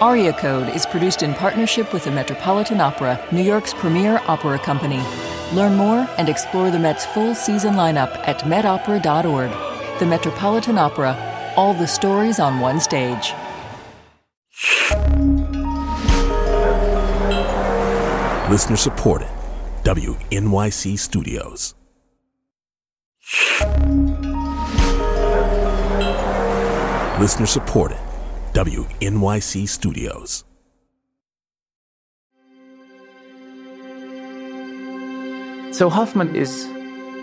Aria Code is produced in partnership with the Metropolitan Opera, New York's premier opera company. Learn more and explore the Met's full season lineup at metopera.org. The Metropolitan Opera, all the stories on one stage. Listener supported. WNYC Studios. Listener supported. WNYC Studios. So Hoffmann is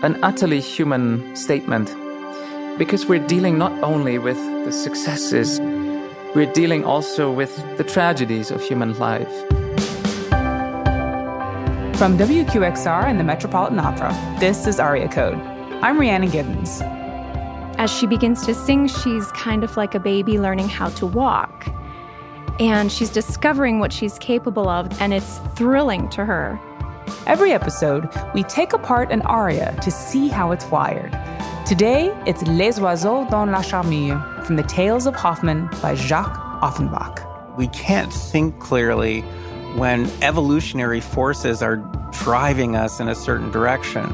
an utterly human statement because we're dealing not only with the successes, we're dealing also with the tragedies of human life. From WQXR and the Metropolitan Opera, this is Aria Code. I'm Rhiannon Giddens. As she begins to sing, she's kind of like a baby learning how to walk. And she's discovering what she's capable of, and it's thrilling to her. Every episode, we take apart an aria to see how it's wired. Today, it's Les Oiseaux dans la Charmille from the Tales of Hoffmann by Jacques Offenbach. We can't think clearly when evolutionary forces are driving us in a certain direction.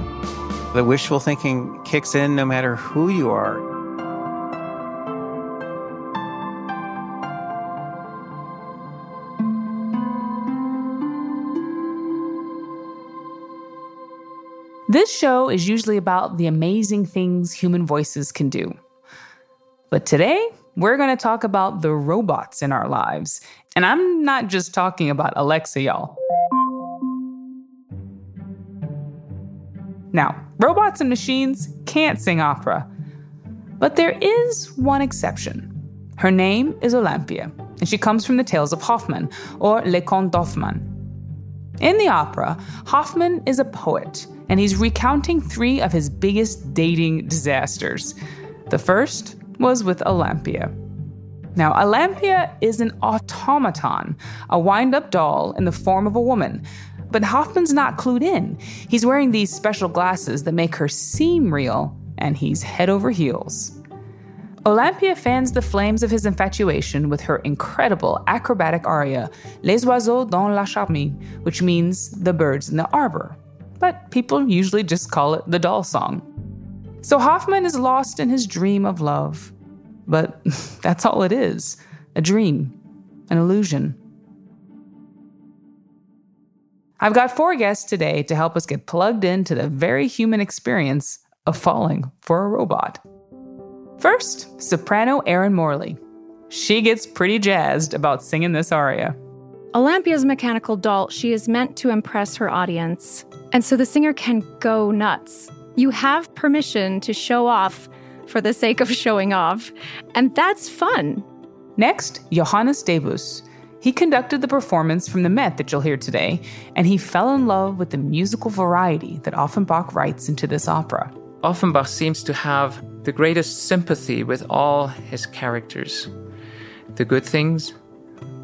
The wishful thinking kicks in no matter who you are. This show is usually about the amazing things human voices can do. But today, we're going to talk about the robots in our lives. And I'm not just talking about Alexa, y'all. Now, robots and machines can't sing opera. But there is one exception. Her name is Olympia, and she comes from the tales of Hoffmann, or Les Contes d'Hoffmann. In the opera, Hoffmann is a poet, and he's recounting three of his biggest dating disasters. The first was with Olympia. Now, Olympia is an automaton, a wind up doll in the form of a woman, but Hoffmann's not clued in. He's wearing these special glasses that make her seem real, and he's head over heels. Olympia fans the flames of his infatuation with her incredible acrobatic aria, Les oiseaux dans la charmille, which means the birds in the arbor. But people usually just call it the doll song. So Hoffmann is lost in his dream of love. But that's all it is a dream, an illusion. I've got four guests today to help us get plugged into the very human experience of falling for a robot. First, soprano Erin Morley. She gets pretty jazzed about singing this aria. Olympia's mechanical doll, she is meant to impress her audience. And so the singer can go nuts. You have permission to show off for the sake of showing off, and that's fun. Next, Johannes Debus. He conducted the performance from the Met that you'll hear today, and he fell in love with the musical variety that Offenbach writes into this opera. Offenbach seems to have the greatest sympathy with all his characters the good things,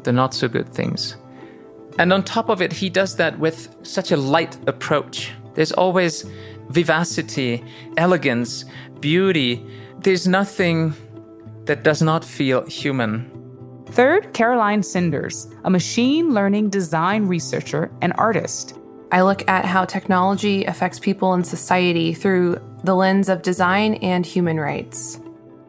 the not so good things. And on top of it, he does that with such a light approach. There's always vivacity, elegance, beauty. There's nothing that does not feel human. Third, Caroline Sinders, a machine learning design researcher and artist. I look at how technology affects people in society through the lens of design and human rights.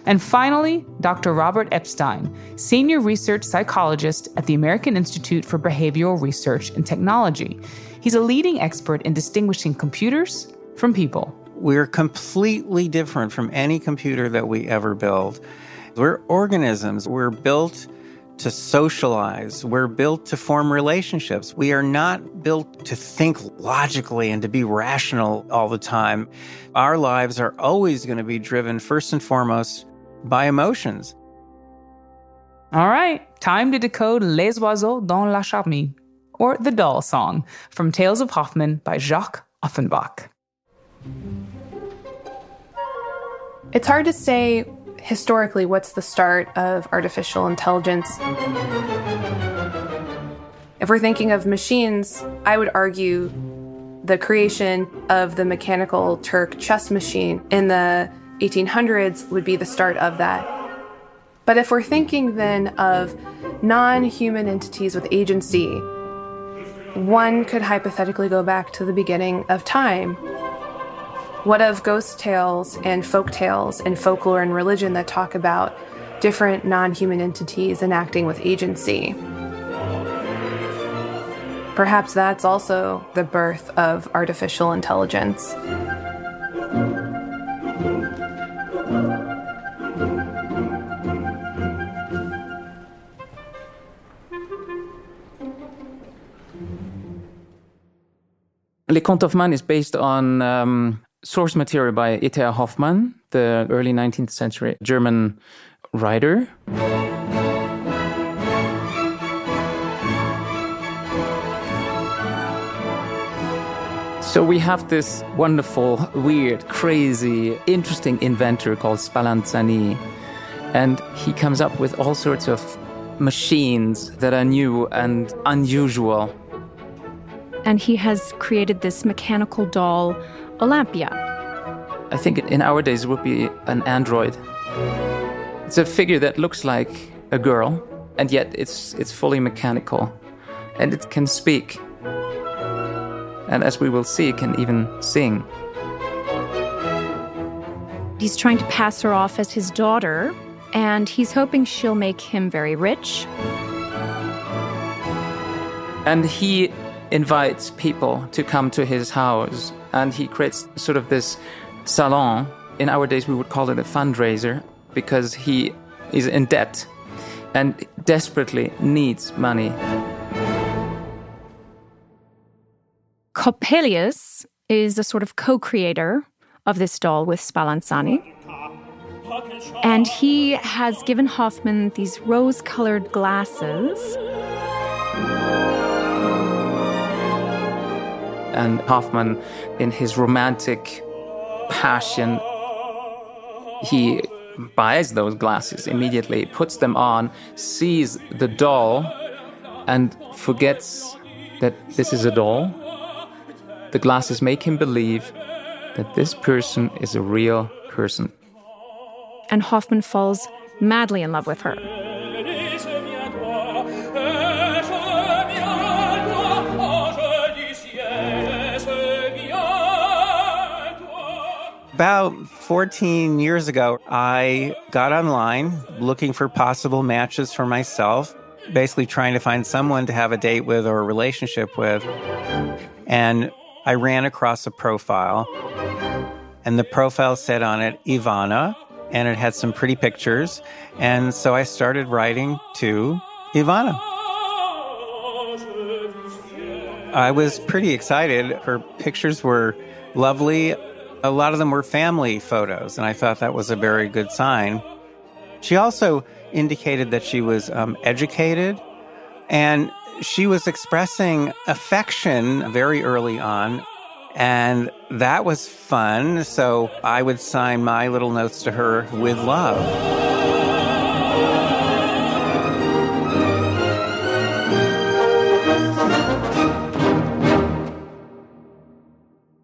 And finally, Dr. Robert Epstein, senior research psychologist at the American Institute for Behavioral Research and Technology. He's a leading expert in distinguishing computers from people. We're completely different from any computer that we ever build. We're organisms. We're built to socialize. We're built to form relationships. We are not built to think logically and to be rational all the time. Our lives are always going to be driven first and foremost by emotions. All right, time to decode Les Oiseaux dans la Charmille, or The Doll Song, from Tales of Hoffmann by Jacques Offenbach. It's hard to say historically what's the start of artificial intelligence. If we're thinking of machines, I would argue the creation of the mechanical Turk chess machine in the 1800s would be the start of that. But if we're thinking then of non human entities with agency, one could hypothetically go back to the beginning of time. What of ghost tales and folk tales and folklore and religion that talk about different non human entities enacting with agency? Perhaps that's also the birth of artificial intelligence. Les Contes d'Hoffmann is based on um, source material by E.T.A. Hoffmann, the early 19th century German writer. So we have this wonderful, weird, crazy, interesting inventor called Spallanzani. And he comes up with all sorts of machines that are new and unusual and he has created this mechanical doll, Olympia. I think in our days it would be an android. It's a figure that looks like a girl, and yet it's it's fully mechanical, and it can speak. And as we will see, it can even sing. He's trying to pass her off as his daughter, and he's hoping she'll make him very rich. And he invites people to come to his house and he creates sort of this salon. In our days, we would call it a fundraiser because he is in debt and desperately needs money. Coppelius is a sort of co creator of this doll with Spallanzani. And he has given Hoffmann these rose colored glasses and Hoffmann, in his romantic passion, he buys those glasses immediately, puts them on, sees the doll, and forgets that this is a doll. The glasses make him believe that this person is a real person. And Hoffmann falls madly in love with her. About 14 years ago, I got online looking for possible matches for myself, basically trying to find someone to have a date with or a relationship with. And I ran across a profile, and the profile said on it Ivana, and it had some pretty pictures. And so I started writing to Ivana. I was pretty excited. Her pictures were lovely. A lot of them were family photos, and I thought that was a very good sign. She also indicated that she was um, educated and she was expressing affection very early on. And that was fun. So I would sign my little notes to her with love.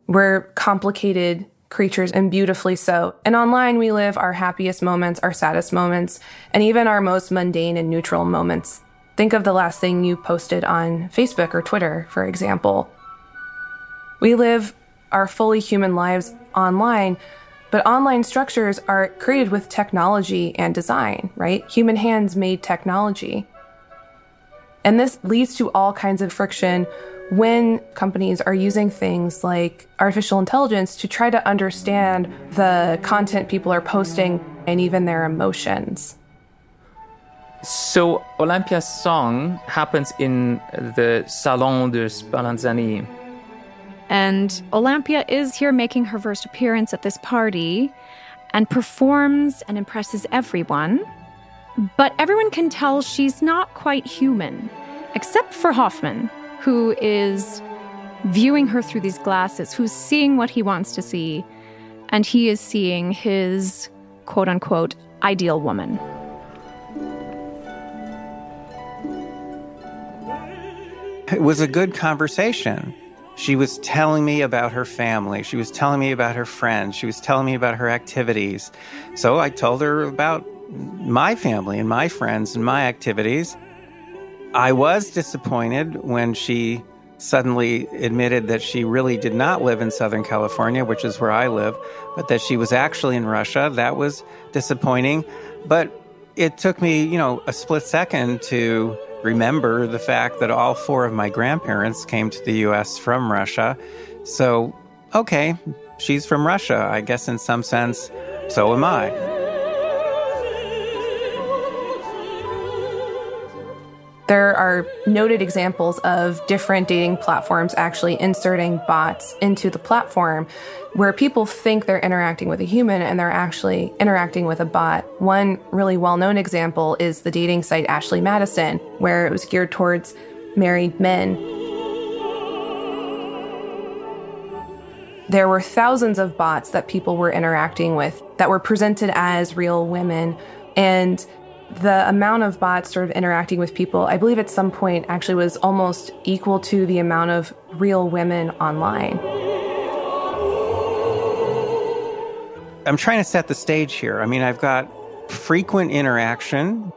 We're complicated creatures and beautifully so. And online, we live our happiest moments, our saddest moments, and even our most mundane and neutral moments. Think of the last thing you posted on Facebook or Twitter, for example. We live our fully human lives online, but online structures are created with technology and design, right? Human hands made technology. And this leads to all kinds of friction when companies are using things like artificial intelligence to try to understand the content people are posting and even their emotions. So, Olympia's song happens in the Salon de Spallanzani. And Olympia is here making her first appearance at this party and performs and impresses everyone. But everyone can tell she's not quite human, except for Hoffmann, who is viewing her through these glasses, who's seeing what he wants to see, and he is seeing his quote unquote ideal woman. It was a good conversation. She was telling me about her family. She was telling me about her friends. She was telling me about her activities. So I told her about my family and my friends and my activities. I was disappointed when she suddenly admitted that she really did not live in Southern California, which is where I live, but that she was actually in Russia. That was disappointing. But it took me, you know, a split second to remember the fact that all four of my grandparents came to the US from Russia. So, okay, she's from Russia. I guess in some sense, so am I. There are noted examples of different dating platforms actually inserting bots into the platform where people think they're interacting with a human and they're actually interacting with a bot. One really well known example is the dating site Ashley Madison, where it was geared towards married men. There were thousands of bots that people were interacting with that were presented as real women. And the amount of bots sort of interacting with people, I believe at some point actually was almost equal to the amount of real women online. I'm trying to set the stage here. I mean, I've got frequent interaction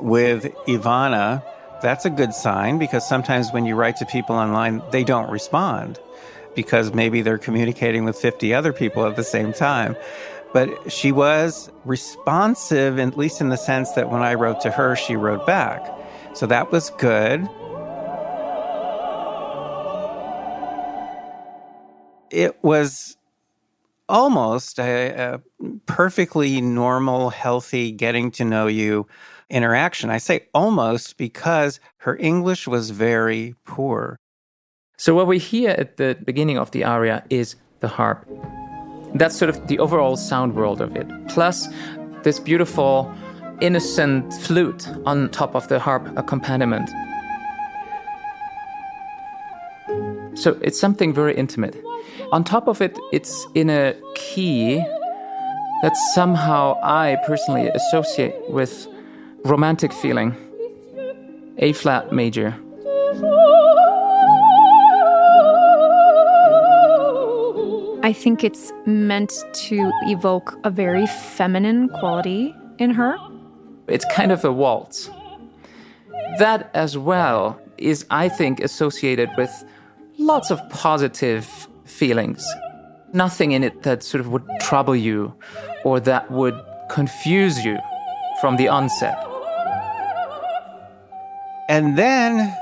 with Ivana. That's a good sign because sometimes when you write to people online, they don't respond because maybe they're communicating with 50 other people at the same time. But she was responsive, at least in the sense that when I wrote to her, she wrote back. So that was good. It was almost a, a, perfectly normal, healthy, getting to know you interaction. I say almost because her English was very poor. So, what we hear at the beginning of the aria is the harp. That's sort of the overall sound world of it. Plus, this beautiful, innocent flute on top of the harp accompaniment. So, it's something very intimate. On top of it, it's in a key that somehow I personally associate with romantic feeling. A flat major. I think it's meant to evoke a very feminine quality in her. It's kind of a waltz. That as well is, I think, associated with lots of positive feelings. Nothing in it that sort of would trouble you or that would confuse you from the onset. And then,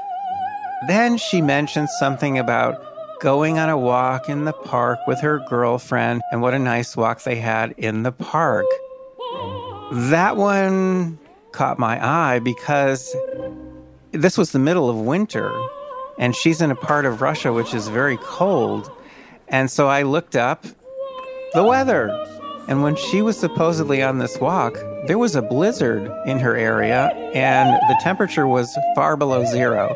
then she mentioned something about going on a walk in the park with her girlfriend and what a nice walk they had in the park. That one caught my eye because this was the middle of winter and she's in a part of Russia which is very cold. And so I looked up the weather. And when she was supposedly on this walk, there was a blizzard in her area and the temperature was far below zero.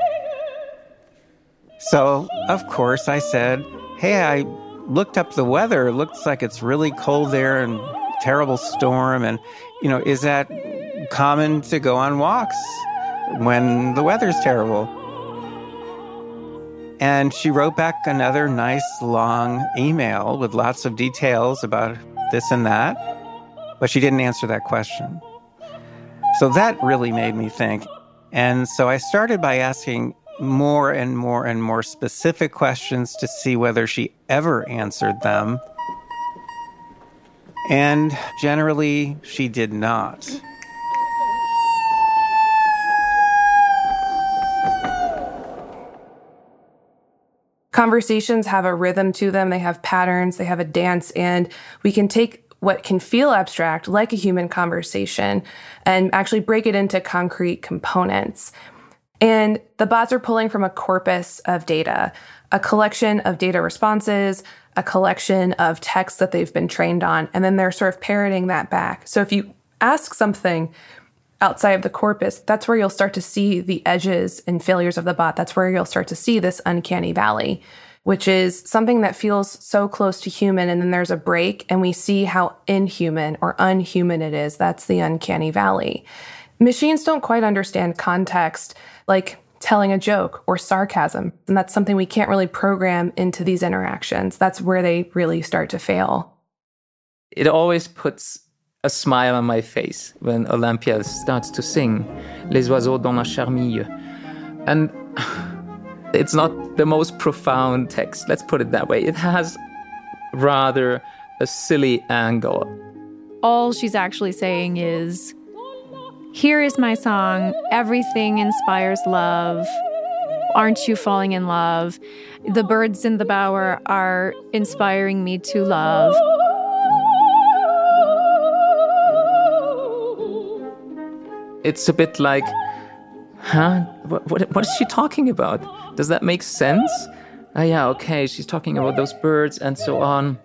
So, of course, I said, Hey, I looked up the weather. It looks like it's really cold there and terrible storm. And, you know, is that common to go on walks when the weather's terrible? And she wrote back another nice long email with lots of details about this and that, but she didn't answer that question. So that really made me think. And so I started by asking more and more and more specific questions to see whether she ever answered them. And generally, she did not. Conversations have a rhythm to them, they have patterns, they have a dance, and we can take what can feel abstract, like a human conversation, and actually break it into concrete components. And the bots are pulling from a corpus of data, a collection of data responses, a collection of texts that they've been trained on, and then they're sort of parroting that back. So if you ask something outside of the corpus, that's where you'll start to see the edges and failures of the bot. That's where you'll start to see this uncanny valley, which is something that feels so close to human. And then there's a break and we see how inhuman or unhuman it is. That's the uncanny valley. Machines don't quite understand context like telling a joke or sarcasm. And that's something we can't really program into these interactions. That's where they really start to fail. It always puts a smile on my face when Olympia starts to sing Les oiseaux dans la charmille. And it's not the most profound text, let's put it that way. It has rather a silly angle. All she's actually saying is, Here is my song. Everything inspires love. Aren't you falling in love? The birds in the bower are inspiring me to love. It's a bit like, huh? What, what, what is she talking about? Does that make sense? Oh, yeah, okay, she's talking about those birds and so on.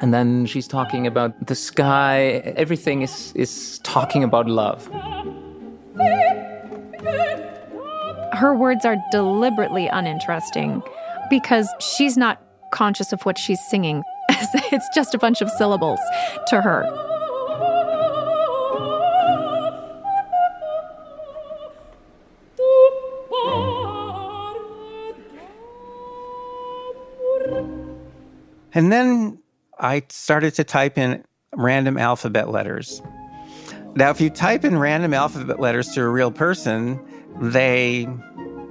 And then she's talking about the sky. Everything is, is talking about love. Her words are deliberately uninteresting because she's not conscious of what she's singing. it's just a bunch of syllables to her. And then I started to type in random alphabet letters. Now, if you type in random alphabet letters to a real person, they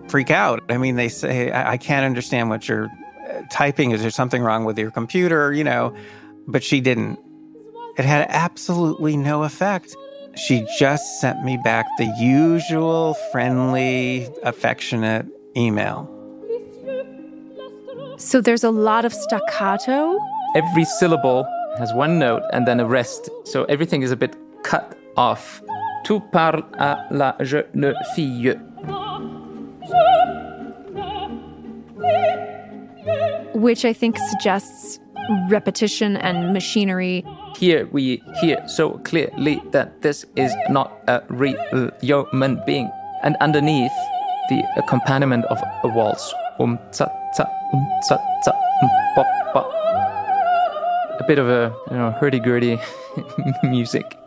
freak out. I mean, they say, I, I can't understand what you're uh, typing. Is there something wrong with your computer? You know, but she didn't. It had absolutely no effect. She just sent me back the usual friendly, affectionate email. So there's a lot of staccato. Every syllable has one note and then a rest. So everything is a bit cut off. Tu parles à la jeune fille. Which I think suggests repetition and machinery. Here we hear so clearly that this is not a real human being. And underneath, the accompaniment of a waltz. Um, tsa, tsa, um, tsa, tsa, um. A bit of a you know hurdy-gurdy music.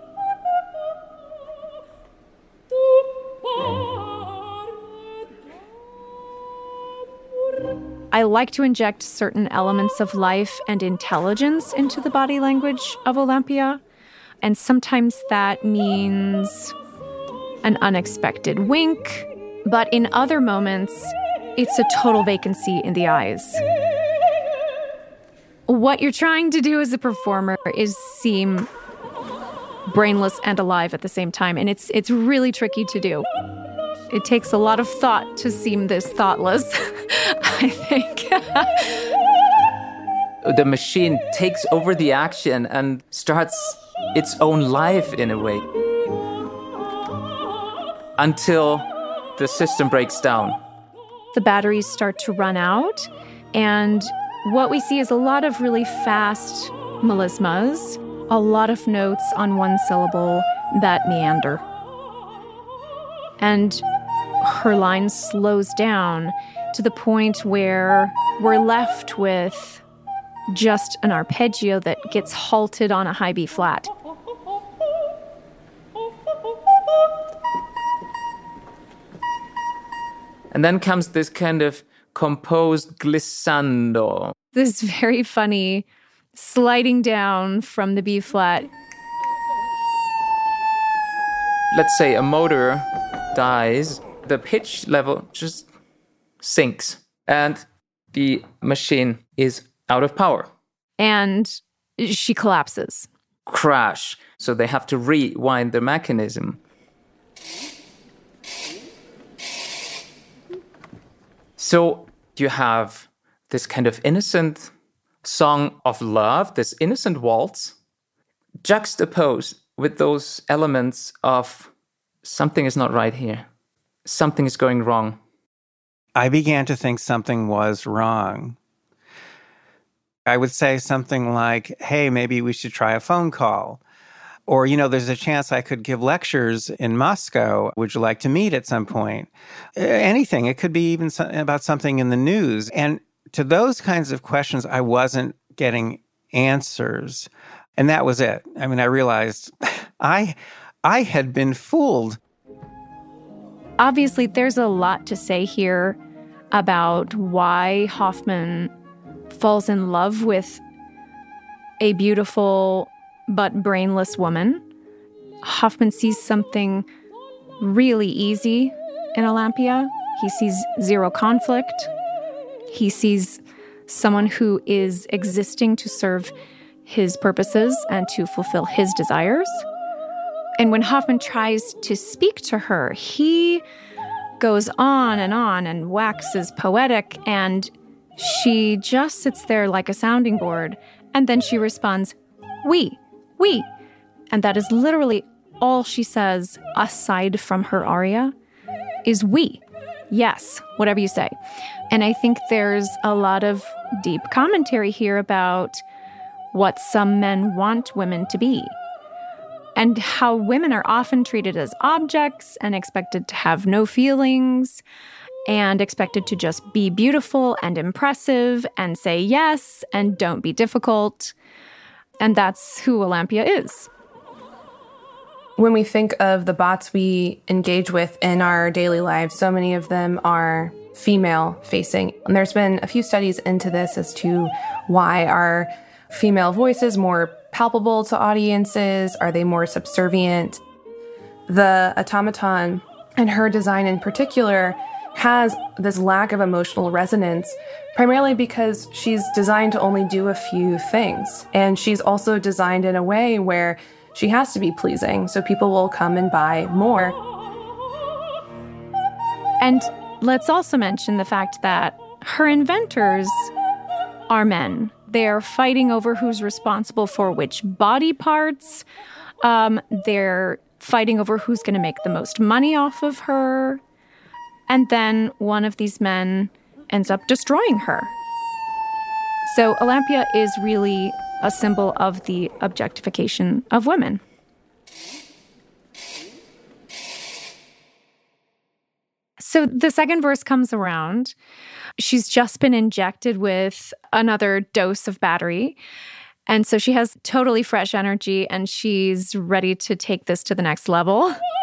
I like to inject certain elements of life and intelligence into the body language of Olympia. And sometimes that means an unexpected wink, but in other moments, it's a total vacancy in the eyes. What you're trying to do as a performer is seem brainless and alive at the same time, and it's it's really tricky to do. It takes a lot of thought to seem this thoughtless, I think. the machine takes over the action and starts its own life in a way until the system breaks down. The batteries start to run out, and what we see is a lot of really fast melismas, a lot of notes on one syllable that meander. And her line slows down to the point where we're left with just an arpeggio that gets halted on a high B flat. And then comes this kind of composed glissando. This very funny sliding down from the B flat. Let's say a motor dies, the pitch level just sinks and the machine is out of power. And she collapses. Crash. So they have to rewind the mechanism. So you have this kind of innocent song of love, this innocent waltz, juxtaposed with those elements of something is not right here, something is going wrong. I began to think something was wrong. I would say something like, hey, maybe we should try a phone call. Or, you know, there's a chance I could give lectures in Moscow. Would you like to meet at some point? Anything. It could be even about something in the news. And to those kinds of questions, I wasn't getting answers. And that was it. I mean, I realized I I had been fooled. Obviously, there's a lot to say here about why Hoffmann falls in love with a beautiful but brainless woman. Hoffmann sees something really easy in Olympia. He sees zero conflict. He sees someone who is existing to serve his purposes and to fulfill his desires. And when Hoffmann tries to speak to her, he goes on and on and waxes poetic, and she just sits there like a sounding board. And then she responds, We, we. And that is literally all she says, aside from her aria, is we. Yes, whatever you say. And I think there's a lot of deep commentary here about what some men want women to be and how women are often treated as objects and expected to have no feelings and expected to just be beautiful and impressive and say yes and don't be difficult. And that's who Olympia is. When we think of the bots we engage with in our daily lives, so many of them are female facing. And there's been a few studies into this as to why are female voices more palpable to audiences? Are they more subservient? The automaton and her design in particular has this lack of emotional resonance, primarily because she's designed to only do a few things. And she's also designed in a way where she has to be pleasing, so people will come and buy more. And let's also mention the fact that her inventors are men. They're fighting over who's responsible for which body parts. Um, they're fighting over who's going to make the most money off of her. And then one of these men ends up destroying her. So Olympia is really a symbol of the objectification of women. So the second verse comes around. She's just been injected with another dose of battery. And so she has totally fresh energy and she's ready to take this to the next level.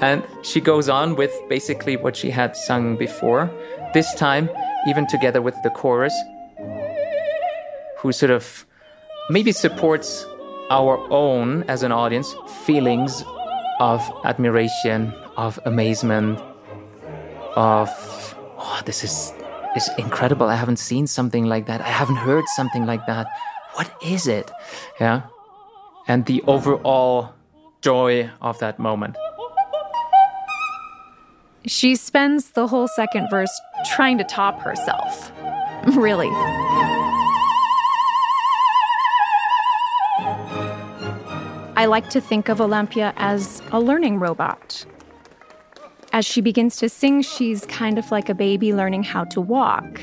And she goes on with basically what she had sung before, this time, even together with the chorus, who sort of maybe supports our own, as an audience, feelings of admiration, of amazement, of, oh, this is, is incredible. I haven't seen something like that. I haven't heard something like that. What is it? Yeah. And the overall joy of that moment. She spends the whole second verse trying to top herself. really. I like to think of Olympia as a learning robot. As she begins to sing, she's kind of like a baby learning how to walk.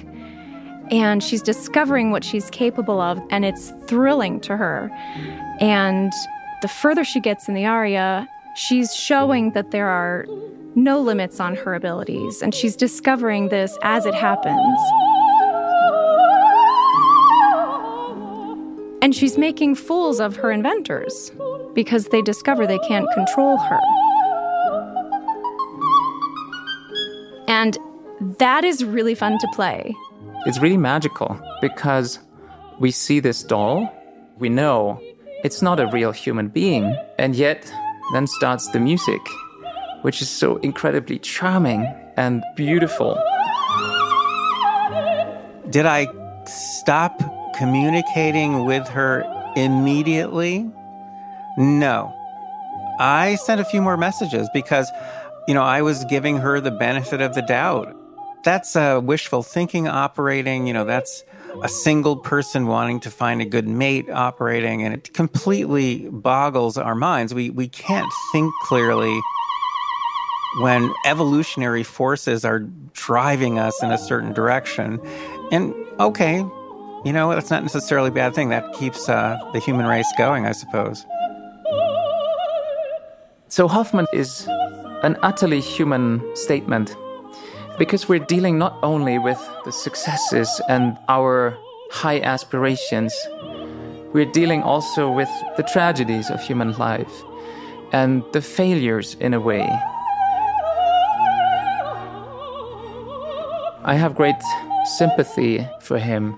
And she's discovering what she's capable of, and it's thrilling to her. And the further she gets in the aria, she's showing that there are no limits on her abilities, and she's discovering this as it happens. And she's making fools of her inventors because they discover they can't control her. And that is really fun to play. It's really magical because we see this doll, we know it's not a real human being, and yet then starts the music which is so incredibly charming and beautiful. Did I stop communicating with her immediately? No. I sent a few more messages because, you know, I was giving her the benefit of the doubt. That's a wishful thinking operating, you know, that's a single person wanting to find a good mate operating, and it completely boggles our minds. We, we can't think clearly when evolutionary forces are driving us in a certain direction. And okay, you know, that's not necessarily a bad thing. That keeps uh, the human race going, I suppose. So Hoffmann is an utterly human statement because we're dealing not only with the successes and our high aspirations, we're dealing also with the tragedies of human life and the failures in a way I have great sympathy for him.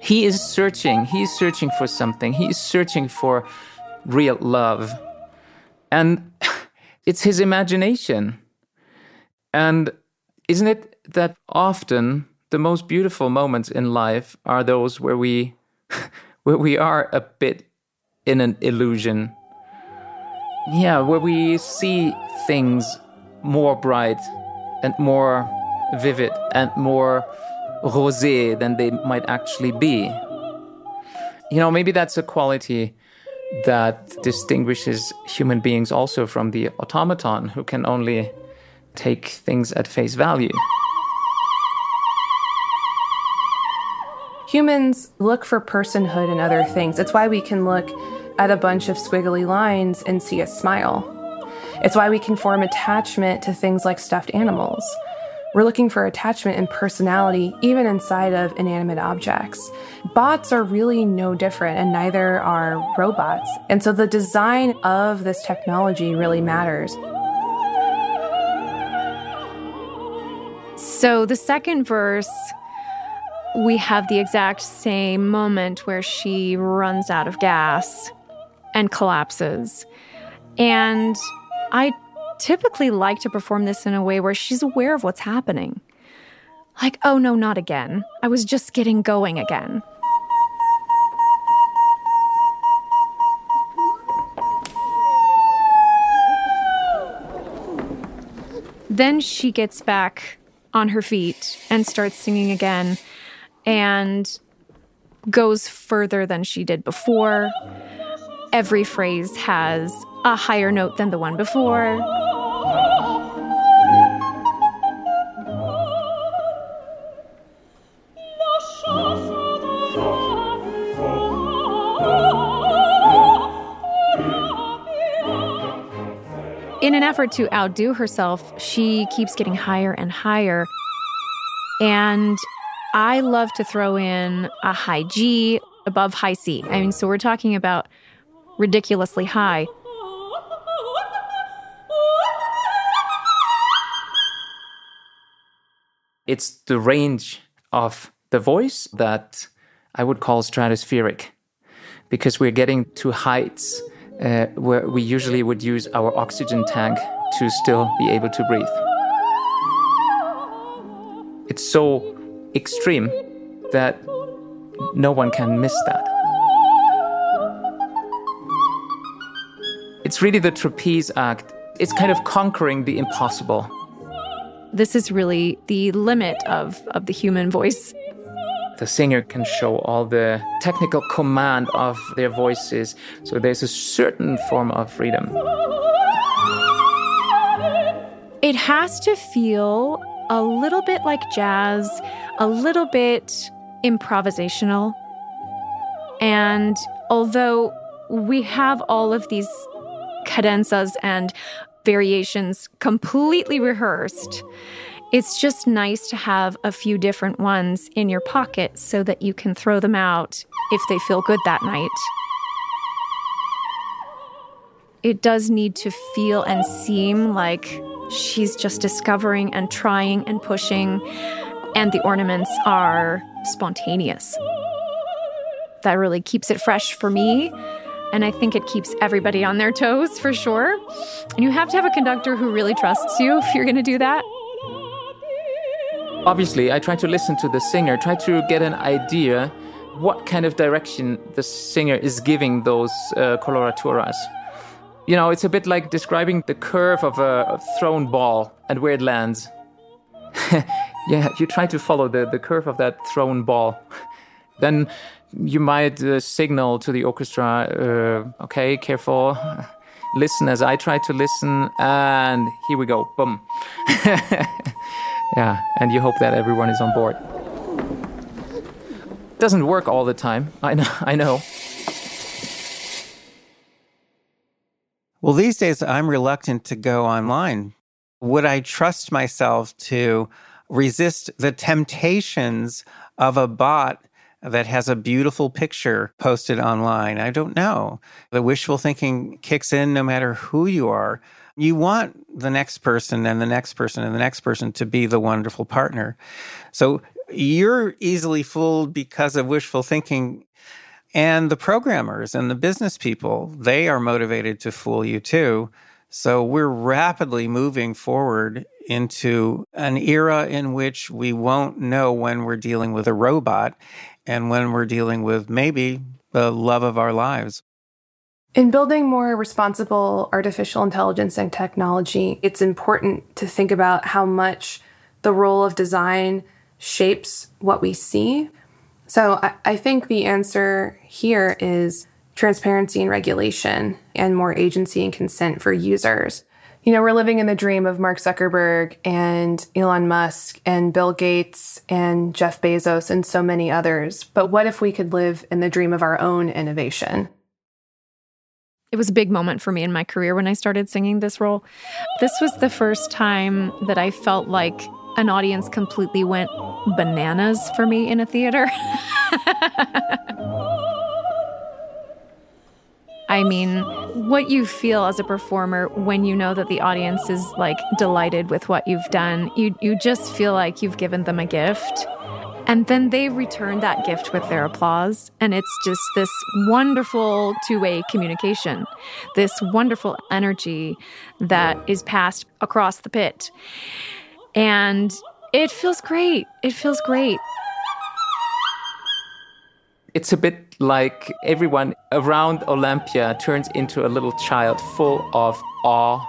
He is searching. He is searching for something. He is searching for real love. And it's his imagination. And isn't it that often the most beautiful moments in life are those where we where we are a bit in an illusion. Yeah, where we see things more bright and more vivid and more rosé than they might actually be. You know, maybe that's a quality that distinguishes human beings also from the automaton who can only take things at face value. Humans look for personhood in other things. It's why we can look at a bunch of squiggly lines and see a smile. It's why we can form attachment to things like stuffed animals. We're looking for attachment and personality even inside of inanimate objects. Bots are really no different, and neither are robots. And so the design of this technology really matters. So the second verse, we have the exact same moment where she runs out of gas and collapses. And I typically like to perform this in a way where she's aware of what's happening. Like, oh no, not again. I was just getting going again. Then she gets back on her feet and starts singing again and goes further than she did before. Every phrase has a higher note than the one before. In an effort to outdo herself, she keeps getting higher and higher. And I love to throw in a high G above high C. I mean, so we're talking about ridiculously high. It's the range of the voice that I would call stratospheric because we're getting to heights uh, where we usually would use our oxygen tank to still be able to breathe. It's so extreme that no one can miss that. It's really the trapeze act. It's kind of conquering the impossible. This is really the limit of, of the human voice the singer can show all the technical command of their voices. So there's a certain form of freedom. It has to feel a little bit like jazz, a little bit improvisational. And although we have all of these cadenzas and variations completely rehearsed, it's just nice to have a few different ones in your pocket so that you can throw them out if they feel good that night. It does need to feel and seem like she's just discovering and trying and pushing, and the ornaments are spontaneous. That really keeps it fresh for me. And I think it keeps everybody on their toes for sure. And you have to have a conductor who really trusts you if you're going to do that. Obviously, I try to listen to the singer, try to get an idea what kind of direction the singer is giving those uh, coloraturas. You know, it's a bit like describing the curve of a thrown ball and where it lands. yeah, you try to follow the, the curve of that thrown ball. then you might uh, signal to the orchestra, uh, okay, careful, listen as I try to listen, and here we go, boom. Yeah, and you hope that everyone is on board. Doesn't work all the time. I know. I know. Well, these days I'm reluctant to go online. Would I trust myself to resist the temptations of a bot that has a beautiful picture posted online? I don't know. The wishful thinking kicks in no matter who you are. You want the next person and the next person and the next person to be the wonderful partner. So you're easily fooled because of wishful thinking. And the programmers and the business people, they are motivated to fool you too. So we're rapidly moving forward into an era in which we won't know when we're dealing with a robot and when we're dealing with maybe the love of our lives. In building more responsible artificial intelligence and technology, it's important to think about how much the role of design shapes what we see. So I, I, think the answer here is transparency and regulation and more agency and consent for users. You know, we're living in the dream of Mark Zuckerberg and Elon Musk and Bill Gates and Jeff Bezos and so many others. But what if we could live in the dream of our own innovation? It was a big moment for me in my career when I started singing this role. This was the first time that I felt like an audience completely went bananas for me in a theater. I mean, what you feel as a performer when you know that the audience is like delighted with what you've done, you you just feel like you've given them a gift. And then they return that gift with their applause. And it's just this wonderful two way communication, this wonderful energy that is passed across the pit. And it feels great. It feels great. It's a bit like everyone around Olympia turns into a little child full of awe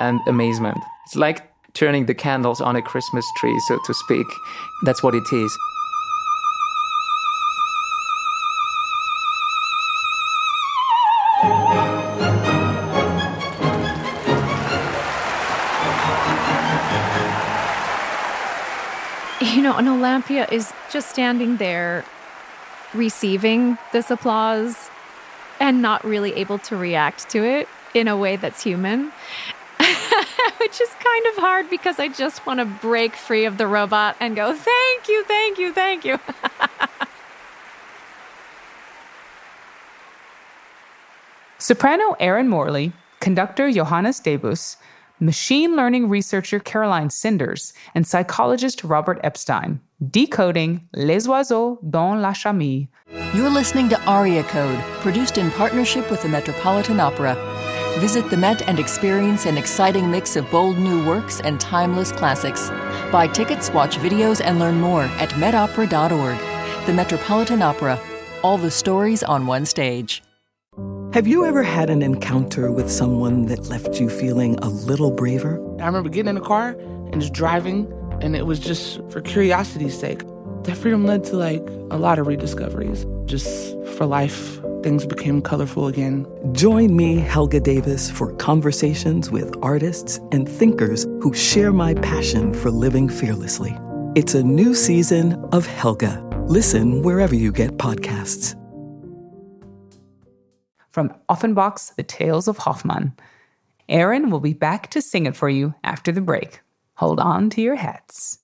and amazement. It's like turning the candles on a Christmas tree, so to speak. That's what it is. You know, and Olympia is just standing there receiving this applause and not really able to react to it in a way that's human. Which is kind of hard because I just want to break free of the robot and go, thank you, thank you, thank you. Soprano Erin Morley, conductor Johannes Debus, machine learning researcher Caroline Sinders, and psychologist Robert Epstein, decoding Les Oiseaux dans la Charmille. You're listening to Aria Code, produced in partnership with the Metropolitan Opera. Visit the Met and experience an exciting mix of bold new works and timeless classics. Buy tickets, watch videos, and learn more at metopera.org. The Metropolitan Opera. All the stories on one stage. Have you ever had an encounter with someone that left you feeling a little braver? I remember getting in the car and just driving, and it was just for curiosity's sake. That freedom led to like a lot of rediscoveries. Just for life, things became colorful again. Join me, Helga Davis, for conversations with artists and thinkers who share my passion for living fearlessly. It's a new season of Helga. Listen wherever you get podcasts from Offenbach's The Tales of Hoffmann. Erin will be back to sing it for you after the break. Hold on to your hats.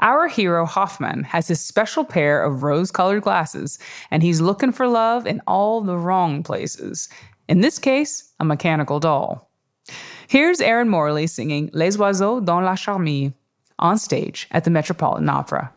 Our hero Hoffmann, has his special pair of rose colored glasses, and he's looking for love in all the wrong places. In this case, a mechanical doll. Here's Erin Morley singing Les Oiseaux dans la Charmille on stage at the Metropolitan Opera.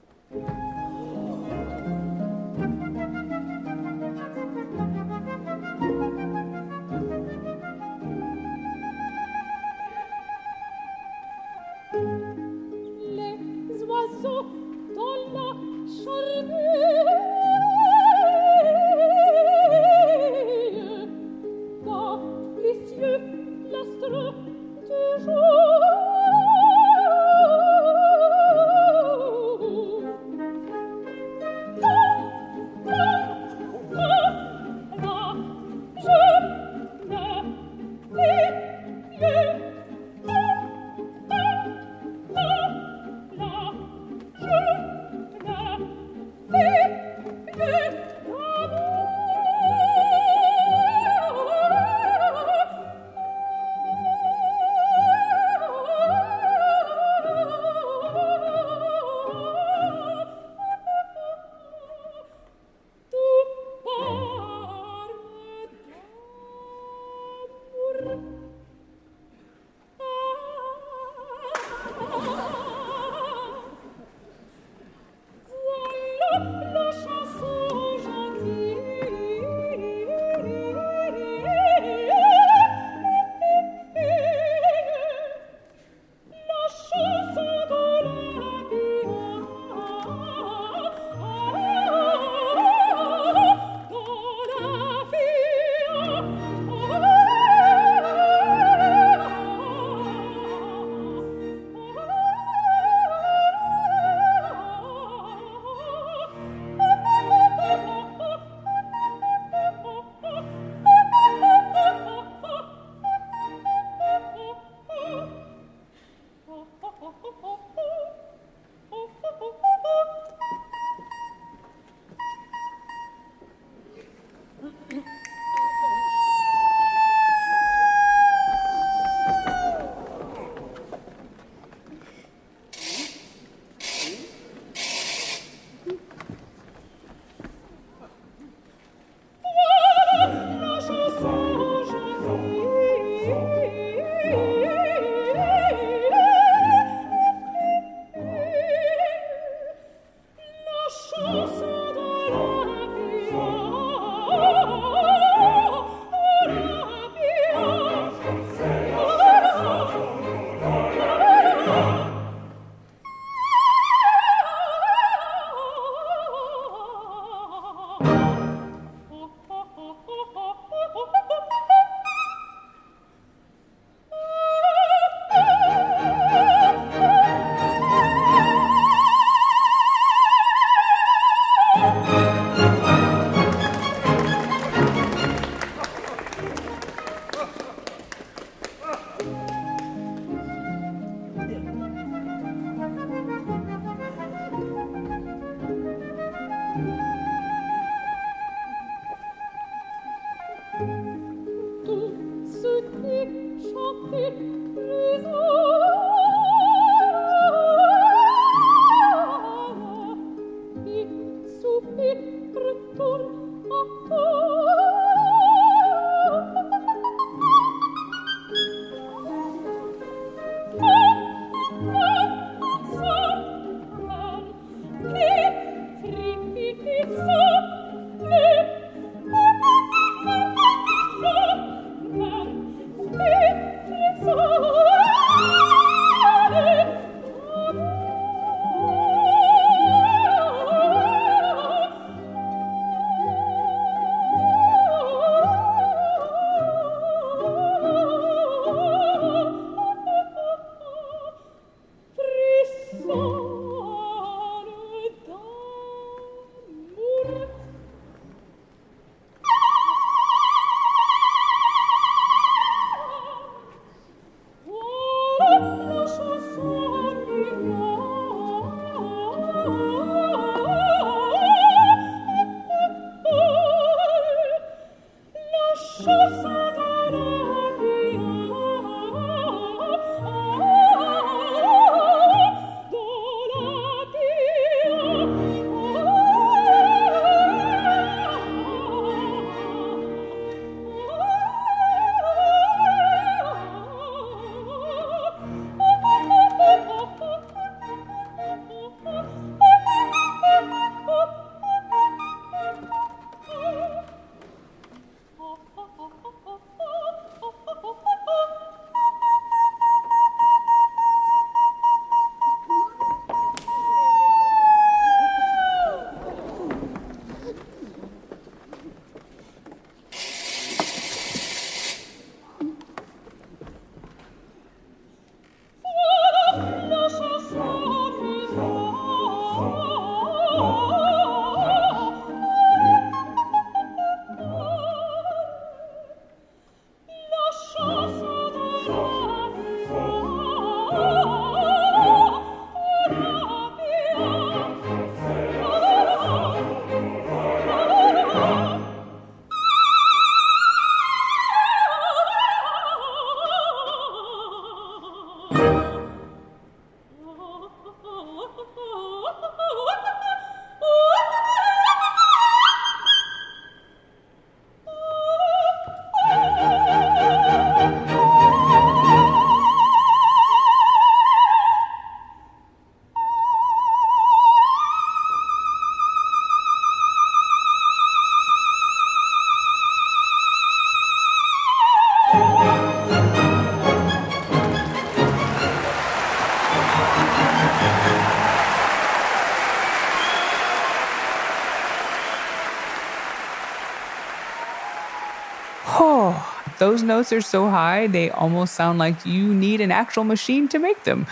Those notes are so high, they almost sound like you need an actual machine to make them.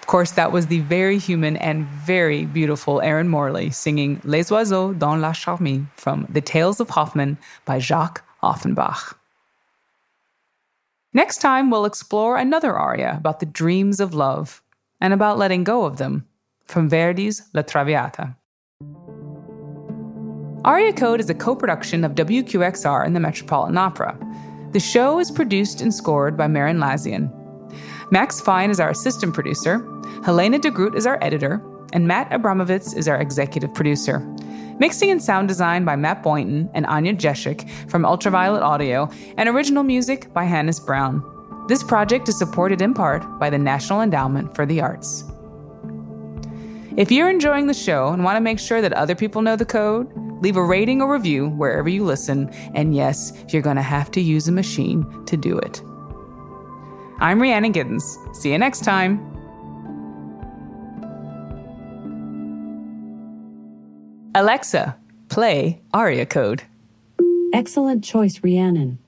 Of course, that was the very human and very beautiful Erin Morley singing Les Oiseaux dans la Charmille from The Tales of Hoffmann by Jacques Offenbach. Next time, we'll explore another aria about the dreams of love and about letting go of them from Verdi's La Traviata. Aria Code is a co production of WQXR and the Metropolitan Opera. The show is produced and scored by Merrin Lazyan. Max Fine is our assistant producer, Helena de Groot is our editor, and Matt Abramovitz is our executive producer. Mixing and sound design by Matt Boynton and Anya Jeshik from Ultraviolet Audio, and original music by Hannis Brown. This project is supported in part by the National Endowment for the Arts. If you're enjoying the show and want to make sure that other people know the code, Leave a rating or review wherever you listen, and yes, you're going to have to use a machine to do it. I'm Rhiannon Giddens. See you next time. Alexa, play ARIA code. Excellent choice, Rhiannon.